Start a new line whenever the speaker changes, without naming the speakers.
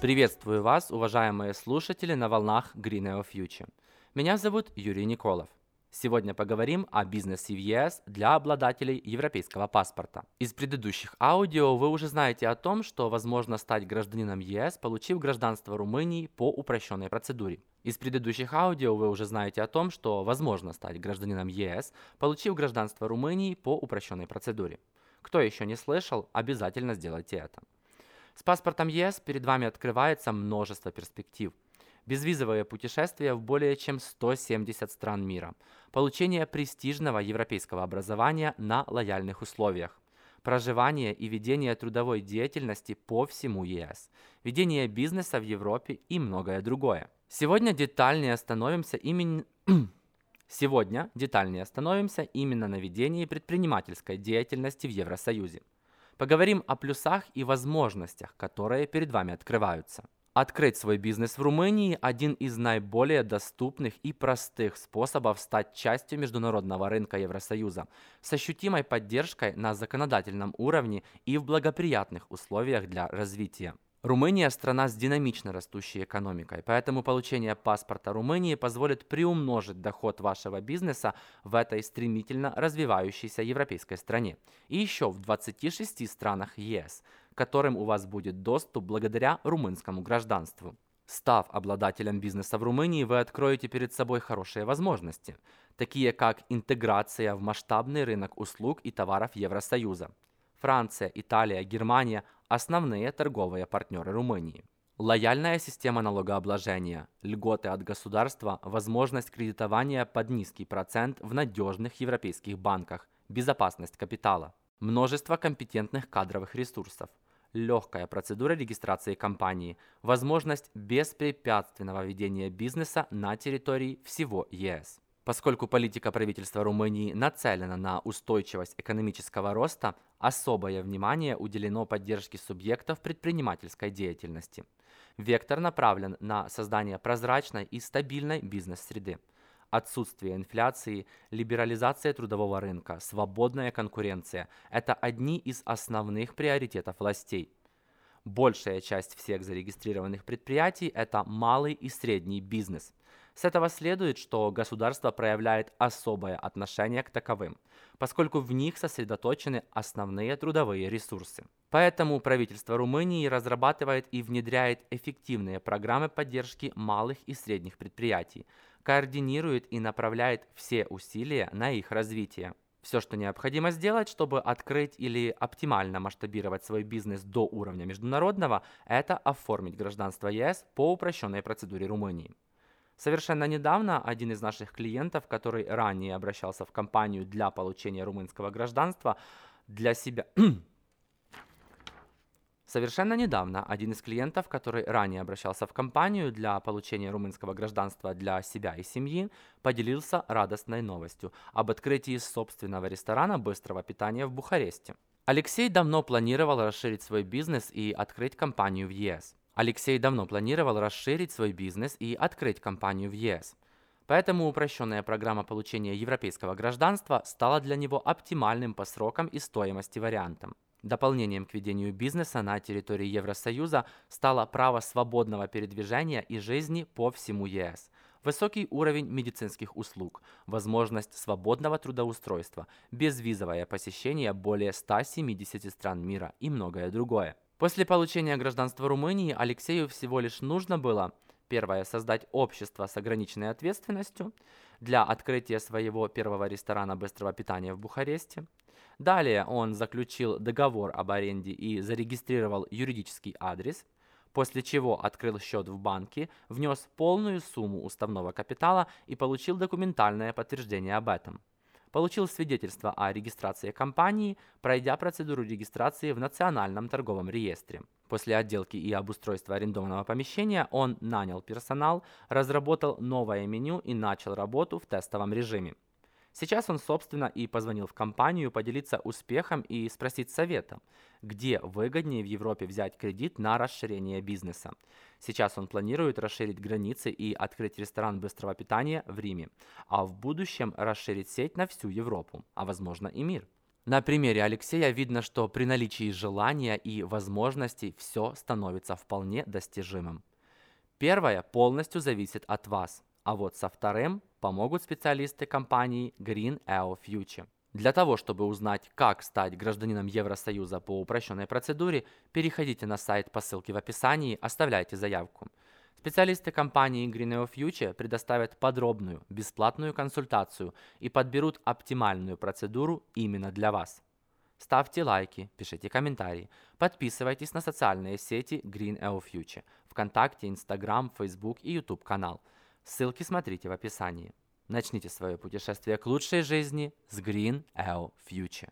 Приветствую вас, уважаемые слушатели на волнах Green Future. Меня зовут Юрий Николов. Сегодня поговорим о бизнесе в ЕС для обладателей европейского паспорта. Из предыдущих аудио вы уже знаете о том, что возможно стать гражданином ЕС, получив гражданство Румынии по упрощенной процедуре. Из предыдущих аудио вы уже знаете о том, что возможно стать гражданином ЕС, получив гражданство Румынии по упрощенной процедуре. Кто еще не слышал, обязательно сделайте это. С паспортом ЕС перед вами открывается множество перспектив. Безвизовое путешествие в более чем 170 стран мира. Получение престижного европейского образования на лояльных условиях. Проживание и ведение трудовой деятельности по всему ЕС. Ведение бизнеса в Европе и многое другое. Сегодня детальнее остановимся именно... Сегодня детальнее остановимся именно на ведении предпринимательской деятельности в Евросоюзе. Поговорим о плюсах и возможностях, которые перед вами открываются. Открыть свой бизнес в Румынии – один из наиболее доступных и простых способов стать частью международного рынка Евросоюза с ощутимой поддержкой на законодательном уровне и в благоприятных условиях для развития. Румыния – страна с динамично растущей экономикой, поэтому получение паспорта Румынии позволит приумножить доход вашего бизнеса в этой стремительно развивающейся европейской стране. И еще в 26 странах ЕС, которым у вас будет доступ благодаря румынскому гражданству. Став обладателем бизнеса в Румынии, вы откроете перед собой хорошие возможности, такие как интеграция в масштабный рынок услуг и товаров Евросоюза. Франция, Италия, Германия Основные торговые партнеры Румынии. Лояльная система налогообложения, льготы от государства, возможность кредитования под низкий процент в надежных европейских банках, безопасность капитала, множество компетентных кадровых ресурсов, легкая процедура регистрации компании, возможность беспрепятственного ведения бизнеса на территории всего ЕС. Поскольку политика правительства Румынии нацелена на устойчивость экономического роста, особое внимание уделено поддержке субъектов предпринимательской деятельности. Вектор направлен на создание прозрачной и стабильной бизнес-среды. Отсутствие инфляции, либерализация трудового рынка, свободная конкуренция – это одни из основных приоритетов властей. Большая часть всех зарегистрированных предприятий – это малый и средний бизнес – с этого следует, что государство проявляет особое отношение к таковым, поскольку в них сосредоточены основные трудовые ресурсы. Поэтому правительство Румынии разрабатывает и внедряет эффективные программы поддержки малых и средних предприятий, координирует и направляет все усилия на их развитие. Все, что необходимо сделать, чтобы открыть или оптимально масштабировать свой бизнес до уровня международного, это оформить гражданство ЕС по упрощенной процедуре Румынии. Совершенно недавно один из наших клиентов, который ранее обращался в компанию для получения румынского гражданства, для себя... Совершенно недавно один из клиентов, который ранее обращался в компанию для получения румынского гражданства для себя и семьи, поделился радостной новостью об открытии собственного ресторана быстрого питания в Бухаресте. Алексей давно планировал расширить свой бизнес и открыть компанию в ЕС. Алексей давно планировал расширить свой бизнес и открыть компанию в ЕС. Поэтому упрощенная программа получения европейского гражданства стала для него оптимальным по срокам и стоимости вариантом. Дополнением к ведению бизнеса на территории Евросоюза стало право свободного передвижения и жизни по всему ЕС, высокий уровень медицинских услуг, возможность свободного трудоустройства, безвизовое посещение более 170 стран мира и многое другое. После получения гражданства Румынии Алексею всего лишь нужно было Первое. Создать общество с ограниченной ответственностью для открытия своего первого ресторана быстрого питания в Бухаресте. Далее он заключил договор об аренде и зарегистрировал юридический адрес, после чего открыл счет в банке, внес полную сумму уставного капитала и получил документальное подтверждение об этом получил свидетельство о регистрации компании, пройдя процедуру регистрации в Национальном торговом реестре. После отделки и обустройства арендованного помещения он нанял персонал, разработал новое меню и начал работу в тестовом режиме. Сейчас он, собственно, и позвонил в компанию поделиться успехом и спросить совета, где выгоднее в Европе взять кредит на расширение бизнеса. Сейчас он планирует расширить границы и открыть ресторан быстрого питания в Риме, а в будущем расширить сеть на всю Европу, а возможно и мир. На примере Алексея видно, что при наличии желания и возможностей все становится вполне достижимым. Первое полностью зависит от вас, а вот со вторым помогут специалисты компании Green EO Future. Для того, чтобы узнать, как стать гражданином Евросоюза по упрощенной процедуре, переходите на сайт по ссылке в описании, оставляйте заявку. Специалисты компании Greeneo Future предоставят подробную, бесплатную консультацию и подберут оптимальную процедуру именно для вас. Ставьте лайки, пишите комментарии, подписывайтесь на социальные сети Green EO Future, ВКонтакте, Инстаграм, Фейсбук и YouTube канал. Ссылки смотрите в описании. Начните свое путешествие к лучшей жизни с Green EO Future.